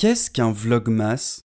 Qu'est-ce qu'un vlogmas?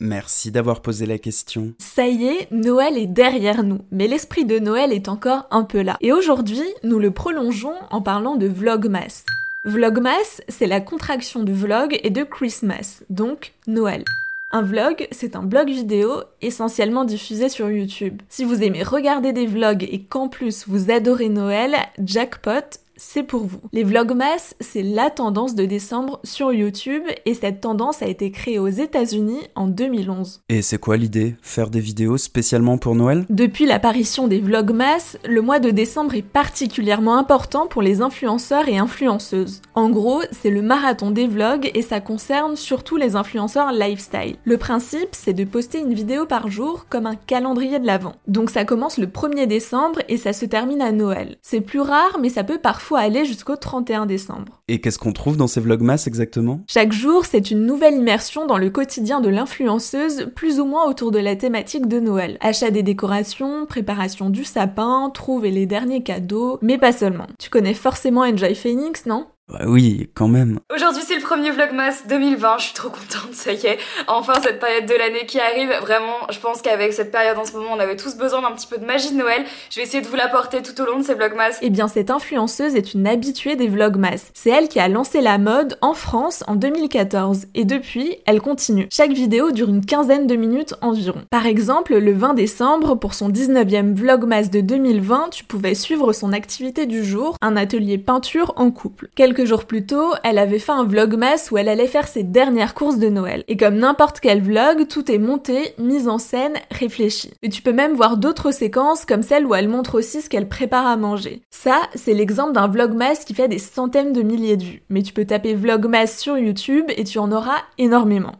Merci d'avoir posé la question. Ça y est, Noël est derrière nous, mais l'esprit de Noël est encore un peu là. Et aujourd'hui, nous le prolongeons en parlant de Vlogmas. Vlogmas, c'est la contraction de vlog et de Christmas, donc Noël. Un vlog, c'est un blog vidéo essentiellement diffusé sur YouTube. Si vous aimez regarder des vlogs et qu'en plus vous adorez Noël, jackpot, c'est pour vous. Les Vlogmas, c'est la tendance de décembre sur YouTube et cette tendance a été créée aux États-Unis en 2011. Et c'est quoi l'idée? Faire des vidéos spécialement pour Noël? Depuis l'apparition des Vlogmas, le mois de décembre est particulièrement important pour les influenceurs et influenceuses. En gros, c'est le marathon des vlogs et ça concerne surtout les influenceurs lifestyle. Le principe, c'est de poster une vidéo par jour comme un calendrier de l'avant. Donc ça commence le 1er décembre et ça se termine à Noël. C'est plus rare, mais ça peut parfois aller jusqu'au 31 décembre. Et qu'est-ce qu'on trouve dans ces vlogmas exactement? Chaque jour, c'est une nouvelle immersion dans le quotidien de l'influenceuse, plus ou moins autour de la thématique de Noël. Achat des décorations, préparation du sapin, trouver les derniers cadeaux, mais pas seulement. Tu connais forcément Enjoy Phoenix, non? Bah oui, quand même. Aujourd'hui c'est le premier Vlogmas 2020, je suis trop contente, ça y est. Enfin cette période de l'année qui arrive, vraiment je pense qu'avec cette période en ce moment on avait tous besoin d'un petit peu de magie de Noël. Je vais essayer de vous l'apporter tout au long de ces Vlogmas. Eh bien cette influenceuse est une habituée des Vlogmas. C'est elle qui a lancé la mode en France en 2014 et depuis elle continue. Chaque vidéo dure une quinzaine de minutes environ. Par exemple le 20 décembre pour son 19e Vlogmas de 2020 tu pouvais suivre son activité du jour, un atelier peinture en couple. Quelques jours plus tôt, elle avait fait un vlogmas où elle allait faire ses dernières courses de Noël. Et comme n'importe quel vlog, tout est monté, mis en scène, réfléchi. Et tu peux même voir d'autres séquences comme celle où elle montre aussi ce qu'elle prépare à manger. Ça, c'est l'exemple d'un vlogmas qui fait des centaines de milliers de vues. Mais tu peux taper vlogmas sur YouTube et tu en auras énormément.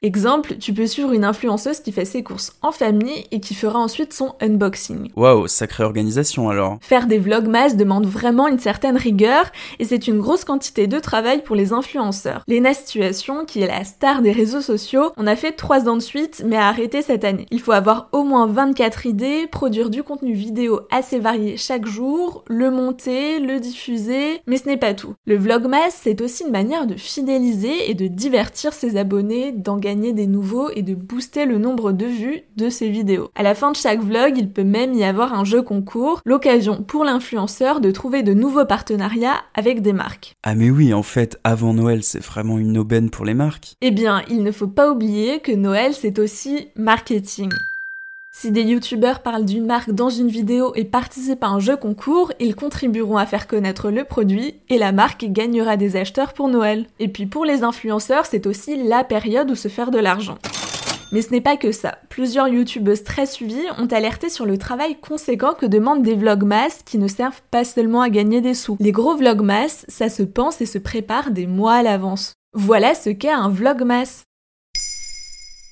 Exemple, tu peux suivre une influenceuse qui fait ses courses en famille et qui fera ensuite son unboxing. Waouh, sacrée organisation alors. Faire des vlogmas demande vraiment une certaine rigueur et c'est une grosse quantité de travail pour les influenceurs. Lena Situation, qui est la star des réseaux sociaux, on a fait 3 ans de suite mais a arrêté cette année. Il faut avoir au moins 24 idées, produire du contenu vidéo assez varié chaque jour, le monter, le diffuser, mais ce n'est pas tout. Le vlogmas, c'est aussi une manière de fidéliser et de divertir ses abonnés, d'engager gagner des nouveaux et de booster le nombre de vues de ses vidéos. À la fin de chaque vlog, il peut même y avoir un jeu concours, l'occasion pour l'influenceur de trouver de nouveaux partenariats avec des marques. Ah mais oui, en fait, avant Noël, c'est vraiment une aubaine pour les marques. Eh bien, il ne faut pas oublier que Noël, c'est aussi marketing. Si des youtubeurs parlent d'une marque dans une vidéo et participent à un jeu concours, ils contribueront à faire connaître le produit et la marque gagnera des acheteurs pour Noël. Et puis pour les influenceurs, c'est aussi la période où se faire de l'argent. Mais ce n'est pas que ça. Plusieurs youtubeuses très suivies ont alerté sur le travail conséquent que demandent des vlogmas qui ne servent pas seulement à gagner des sous. Les gros vlogmas, ça se pense et se prépare des mois à l'avance. Voilà ce qu'est un vlogmas.